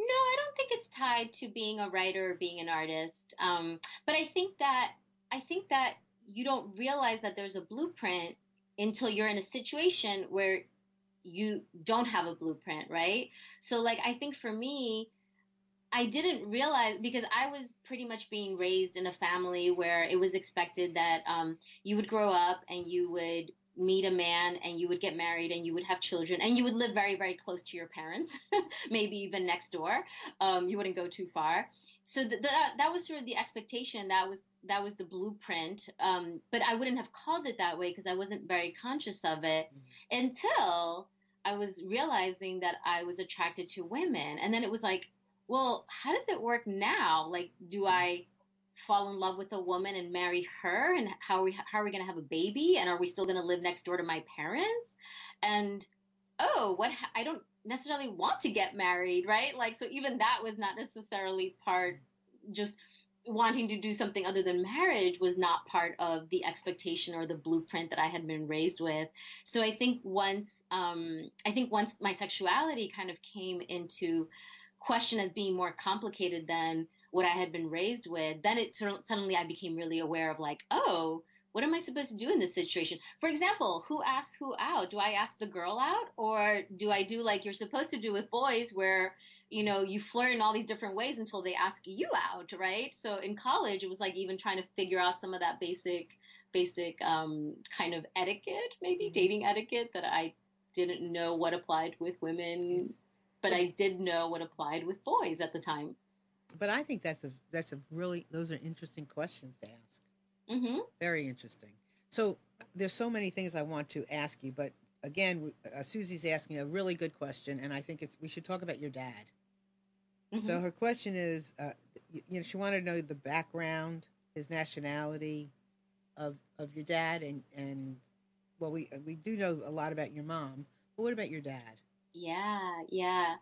no, I don't think it's tied to being a writer or being an artist. Um, but I think that I think that you don't realize that there's a blueprint until you're in a situation where you don't have a blueprint, right? So like I think for me, I didn't realize because I was pretty much being raised in a family where it was expected that um, you would grow up and you would meet a man and you would get married and you would have children and you would live very very close to your parents maybe even next door um, you wouldn't go too far. So the, the, that was sort of the expectation. That was that was the blueprint. Um, but i wouldn't have called it that way because i wasn't very conscious of it mm-hmm. until i was realizing that i was attracted to women. And then it was like well how does it work now? Like do i fall in love with a woman and marry her? And how are we how are we going to have a baby? And are we still going to live next door to my parents? And oh what i don't necessarily want to get married right? Like so even that was not necessarily part just wanting to do something other than marriage was not part of the expectation or the blueprint that I had been raised with. So I think once um, I think once my sexuality kind of came into question as being more complicated than what I had been raised with, then it suddenly I became really aware of like, oh, what am I supposed to do in this situation? For example, who asks who out? Do I ask the girl out or do I do like you're supposed to do with boys where, you know, you flirt in all these different ways until they ask you out, right? So in college, it was like even trying to figure out some of that basic, basic um, kind of etiquette, maybe mm-hmm. dating etiquette that I didn't know what applied with women, but I did know what applied with boys at the time but I think that's a that's a really those are interesting questions to ask. Mm-hmm. Very interesting. So there's so many things I want to ask you, but again, uh, Susie's asking a really good question, and I think it's we should talk about your dad. Mm-hmm. So her question is, uh, you, you know, she wanted to know the background, his nationality, of of your dad, and and well, we we do know a lot about your mom, but what about your dad? Yeah, yeah.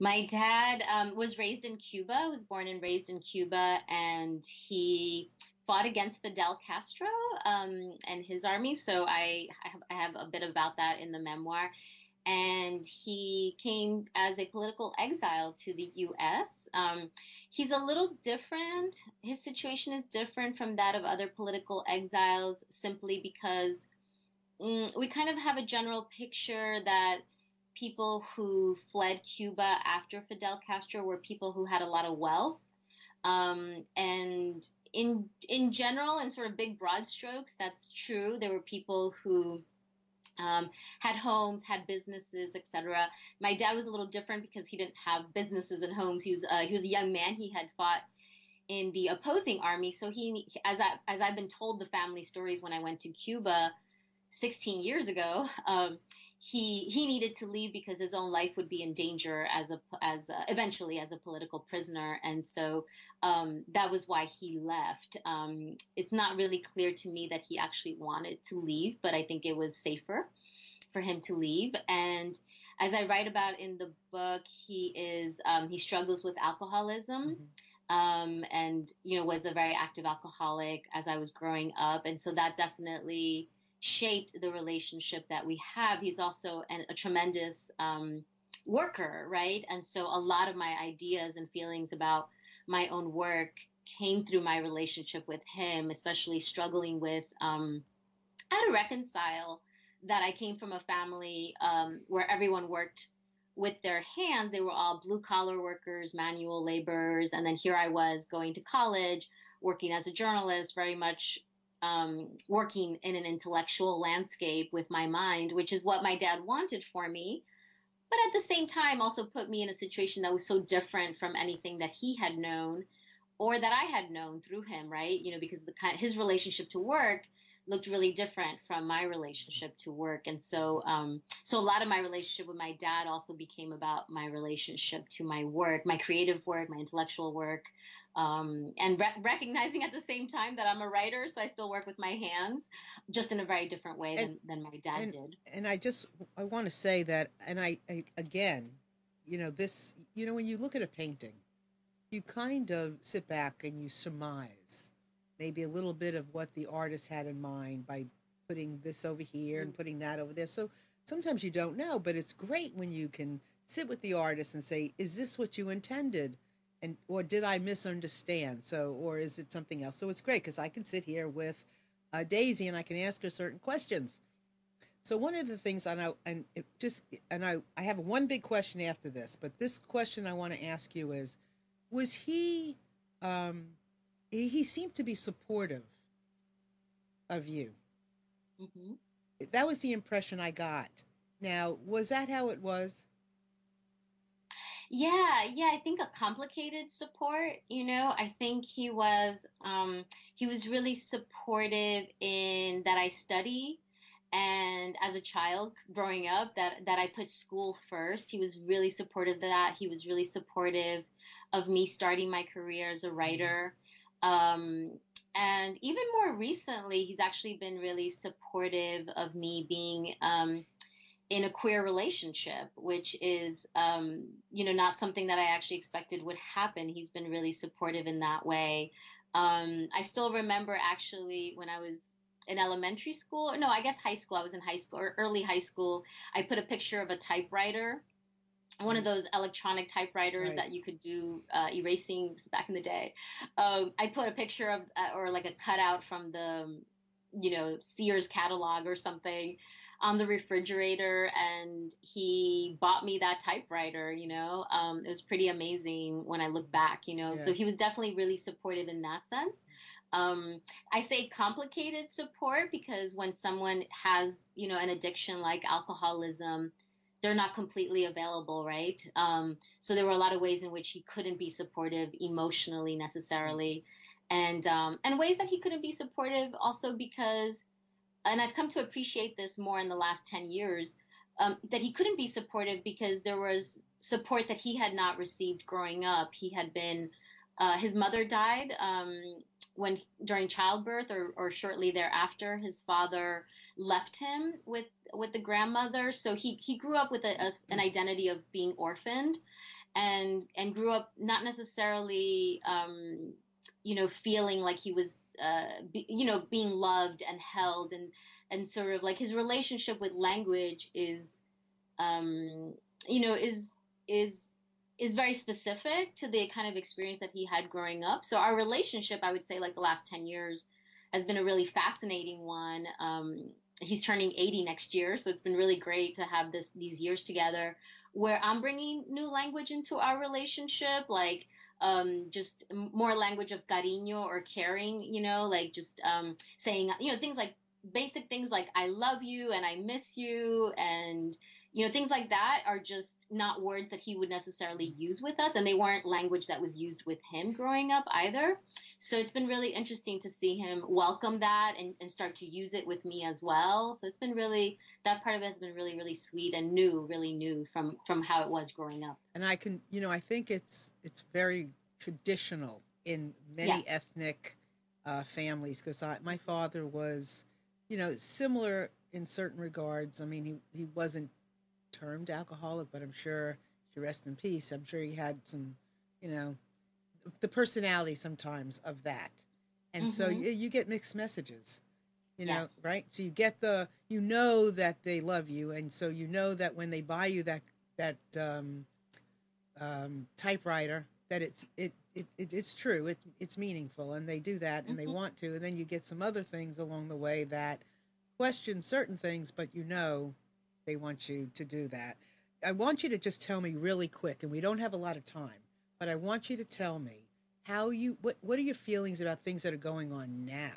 My dad um, was raised in Cuba, was born and raised in Cuba, and he fought against Fidel Castro um, and his army. So I, I have, I have a bit about that in the memoir. And he came as a political exile to the U.S. Um, he's a little different. His situation is different from that of other political exiles simply because mm, we kind of have a general picture that people who fled Cuba after Fidel Castro were people who had a lot of wealth. Um, and in in general, in sort of big broad strokes, that's true. There were people who um, had homes, had businesses, etc. My dad was a little different because he didn't have businesses and homes. He was uh, he was a young man. He had fought in the opposing army, so he, as I as I've been told the family stories when I went to Cuba 16 years ago. Um, he he needed to leave because his own life would be in danger as a as a, eventually as a political prisoner. And so um, that was why he left. Um, it's not really clear to me that he actually wanted to leave but i think it was safer for him to leave. And as i write about in the book he is um, he struggles with alcoholism mm-hmm. um, and you know was a very active alcoholic as i was growing up. And so that definitely shaped the relationship that we have. He's also an, a tremendous um, worker, right? And so a lot of my ideas and feelings about my own work came through my relationship with him, especially struggling with um, how to reconcile that I came from a family um, where everyone worked with their hands. They were all blue collar workers, manual laborers. And then here I was going to college, working as a journalist, very much um, working in an intellectual landscape with my mind, which is what my dad wanted for me. But at the same time, also put me in a situation that was so different from anything that he had known or that I had known through him, right? You know, because the his relationship to work looked really different from my relationship to work. And so um, so a lot of my relationship with my dad also became about my relationship to my work my creative work my intellectual work um, and re- recognizing at the same time that i'm a writer so i still work with my hands just in a very different way and, than, than my dad and, did. and i just i want to say that and I, I again you know this you know when you look at a painting you kind of sit back and you surmise maybe a little bit of what the artist had in mind by putting this over here and mm. putting that over there. So sometimes you don't know, but it's great when you can sit with the artist and say, "Is this what you intended?" and or did I misunderstand? So or is it something else? So it's great because I can sit here with uh, Daisy and I can ask her certain questions. So one of the things, and I and it just and I I have one big question after this, but this question I want to ask you is, was he um, he, he seemed to be supportive of you. Mm-hmm. That was the impression I got. Now, was that how it was? Yeah, yeah, I think a complicated support, you know. I think he was um he was really supportive in that I study and as a child growing up that that I put school first. He was really supportive of that. He was really supportive of me starting my career as a mm-hmm. writer. Um, and even more recently, he's actually been really supportive of me being um, in a queer relationship, which is, um, you know, not something that I actually expected would happen. He's been really supportive in that way. Um, I still remember actually when I was in elementary school, no, I guess high school, I was in high school or early high school, I put a picture of a typewriter one of mm. those electronic typewriters right. that you could do uh, erasing back in the day. Um, I put a picture of, uh, or like a cutout from the, you know, Sears catalog or something on the refrigerator, and he bought me that typewriter. You know, um, it was pretty amazing when I look back. You know, yeah. so he was definitely really supportive in that sense. Um, I say complicated support because when someone has, you know, an addiction like alcoholism they're not completely available, right? Um, so there were a lot of ways in which he couldn't be supportive emotionally necessarily, and um, and ways that he couldn't be supportive also because, and I've come to appreciate this more in the last ten years, um, that he couldn't be supportive because there was support that he had not received growing up. He had been, uh, his mother died um, when during childbirth or, or shortly thereafter his father left him with with the grandmother. So he he grew up with a, a, an identity of being orphaned and and grew up not necessarily um, you know feeling like he was uh, be, you know being loved and held and and sort of like his relationship with language is um, you know is is is very specific to the kind of experience that he had growing up. So our relationship, I would say, like the last ten years, has been a really fascinating one. Um, he's turning 80 next year, so it's been really great to have this these years together, where I'm bringing new language into our relationship, like um, just more language of cariño or caring, you know, like just um, saying, you know, things like basic things like I love you and I miss you and you know, things like that are just not words that he would necessarily use with us, and they weren't language that was used with him growing up either. So it's been really interesting to see him welcome that and, and start to use it with me as well. So it's been really that part of it has been really, really sweet and new, really new from from how it was growing up. And I can, you know, I think it's it's very traditional in many Yes. ethnic uh, families because my father was, you know, similar in certain regards. I mean, he he wasn't termed alcoholic, but I'm sure, to rest in peace, I'm sure he had some, you know, the personality sometimes of that. And so Mhm. you, you get mixed messages, you know, Yes. right? So you get the, you know that they love you. And so you know that when they buy you that, that um, um, typewriter, that it's, it, it, it, it's true. It's, it's meaningful and they do that and they Mhm. want to. And then you get some other things along the way that question certain things, but you know they want you to do that. I want you to just tell me really quick, and we don't have a lot of time, but I want you to tell me how you what what are your feelings about things that are going on now,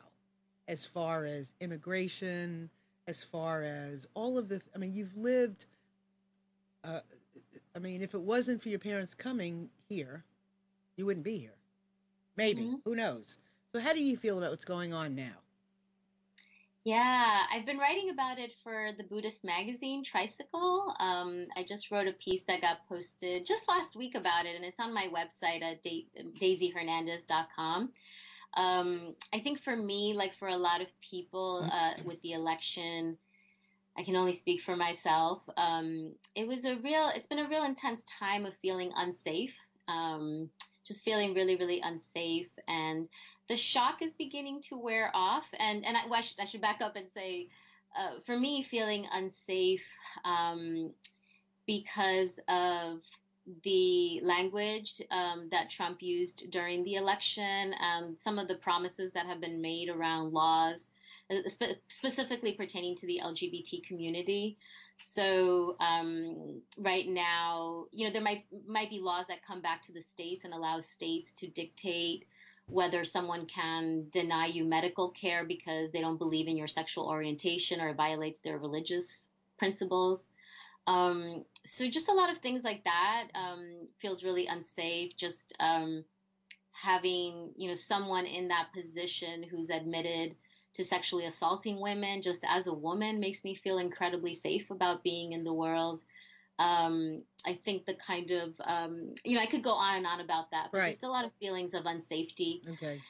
as far as immigration, as far as all of the. I mean, you've lived. Uh, I mean, if it wasn't for your parents coming here, you wouldn't be here. Maybe Mhm. who knows? So, how do you feel about what's going on now? Yeah, I've been writing about it for the Buddhist magazine Tricycle. Um, I just wrote a piece that got posted just last week about it, and it's on my website at da- daisyhernandez.com. Um, I think for me, like for a lot of people uh, with the election, I can only speak for myself. Um, it was a real, it's been a real intense time of feeling unsafe, um, just feeling really, really unsafe. And the shock is beginning to wear off. And, and I, well, I, should, I should back up and say, uh, for me, feeling unsafe um, because of the language um, that Trump used during the election, um, some of the promises that have been made around laws, spe- specifically pertaining to the LGBT community. So um, right now, you know, there might might be laws that come back to the states and allow states to dictate whether someone can deny you medical care because they don't believe in your sexual orientation or it violates their religious principles. Um, so just a lot of things like that um, feels really unsafe. Just um, having you know someone in that position who's admitted to sexually assaulting women just as a woman makes me feel incredibly safe about being in the world. Um, I think the kind of um, you know I could go on and on about that, but Right. just a lot of feelings of unsafety Okay.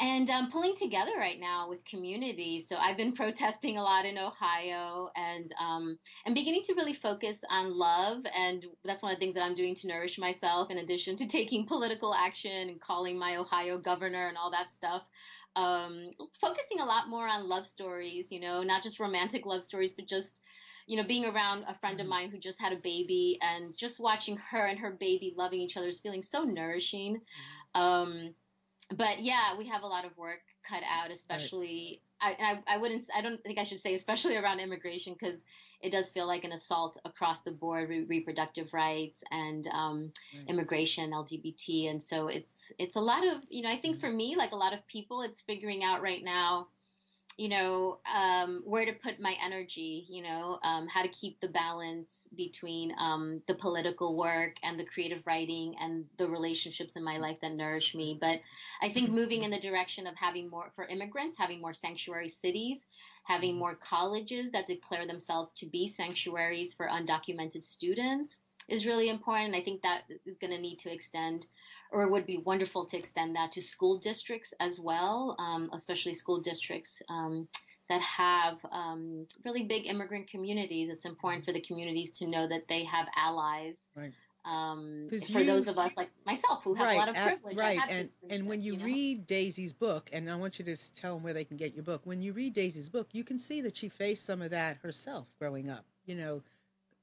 and um, pulling together right now with community. So I've been protesting a lot in Ohio and um, and beginning to really focus on love, and that's one of the things that I'm doing to nourish myself. In addition to taking political action and calling my Ohio governor and all that stuff, um, focusing a lot more on love stories. You know, not just romantic love stories, but just you know, being around a friend of Mhm. mine who just had a baby and just watching her and her baby loving each other is feeling so nourishing. Um, but yeah, we have a lot of work cut out, especially. I, I, I wouldn't. I don't think I should say especially around immigration because it does feel like an assault across the board, re- reproductive rights and um, Right. immigration, LGBT, and so it's it's a lot of you know. I think for me, like a lot of people, it's figuring out right now, you know, um, where to put my energy. You know, um, how to keep the balance between um, the political work and the creative writing and the relationships in my life that nourish me. But I think moving in the direction of having more for immigrants, having more sanctuary cities, having more colleges that declare themselves to be sanctuaries for undocumented students is really important. I think that is going to need to extend, or it would be wonderful to extend that to school districts as well, um, especially school districts um, that have um, really big immigrant communities. It's important for the communities to know that they have allies. Right. Um, for you- those of us like myself who have a lot of privilege, I right, and and when you, know? read Daisy's book, and I want you to tell them where they can get your book. When you read Daisy's book, you can see that she faced some of that herself growing up. You know,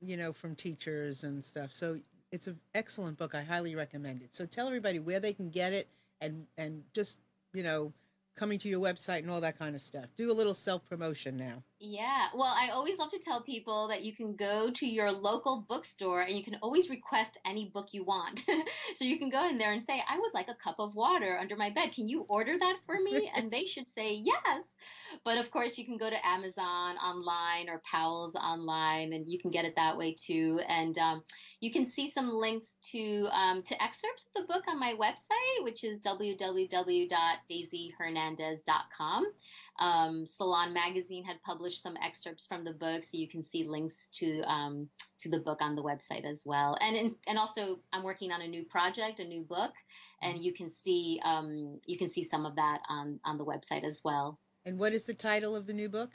you know from teachers and stuff. So it's an excellent book. I highly recommend it. So tell everybody where they can get it, and and just you know coming to your website and all that kind of stuff. Do a little self promotion now. Yeah, well, I always love to tell people that you can go to your local bookstore and you can always request any book you want. so you can go in there and say, I would like a cup of water under my bed. Can you order that for me? and they should say yes. But of course, you can go to Amazon online or Powell's online, and you can get it that way too. And um, you can see some links to um, to excerpts of the book on my website, which is www.daisyhernandez.com. Um, Salon Magazine had published some excerpts from the book, so you can see links to um, to the book on the website as well. And in, and also, I'm working on a new project, a new book, and you can see um, you can see some of that on on the website as well. And what is the title of the new book?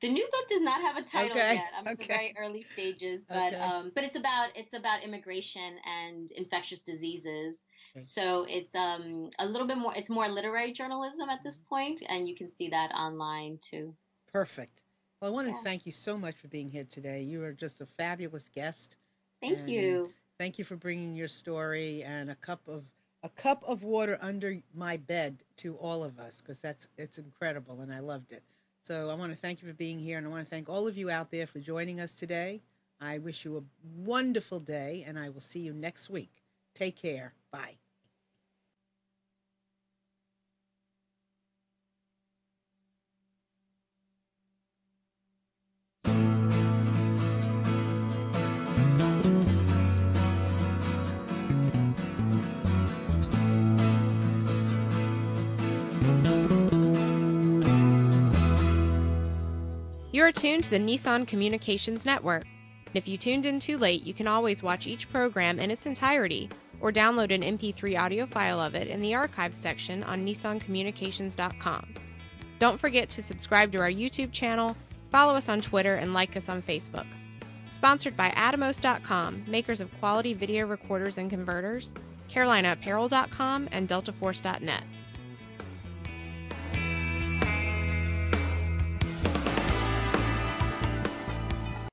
The new book does not have a title Okay, yet. I'm in the very early stages, but Okay. um, but it's about it's about immigration and infectious diseases. Okay. So it's um a little bit more. It's more literary journalism at this point, and you can see that online too. Perfect. Well, I want to Yeah. thank you so much for being here today. You are just a fabulous guest. Thank you. Thank you for bringing your story and a cup of a cup of water under my bed to all of us because that's it's incredible and I loved it. So I want to thank you for being here and I want to thank all of you out there for joining us today. I wish you a wonderful day and I will see you next week. Take care. Bye. You are tuned to the Nissan Communications Network. If you tuned in too late, you can always watch each program in its entirety or download an MP3 audio file of it in the archives section on nissancommunications.com. Don't forget to subscribe to our YouTube channel, follow us on Twitter, and like us on Facebook. Sponsored by Atomos.com, makers of quality video recorders and converters, CarolinaApparel.com, and DeltaForce.net.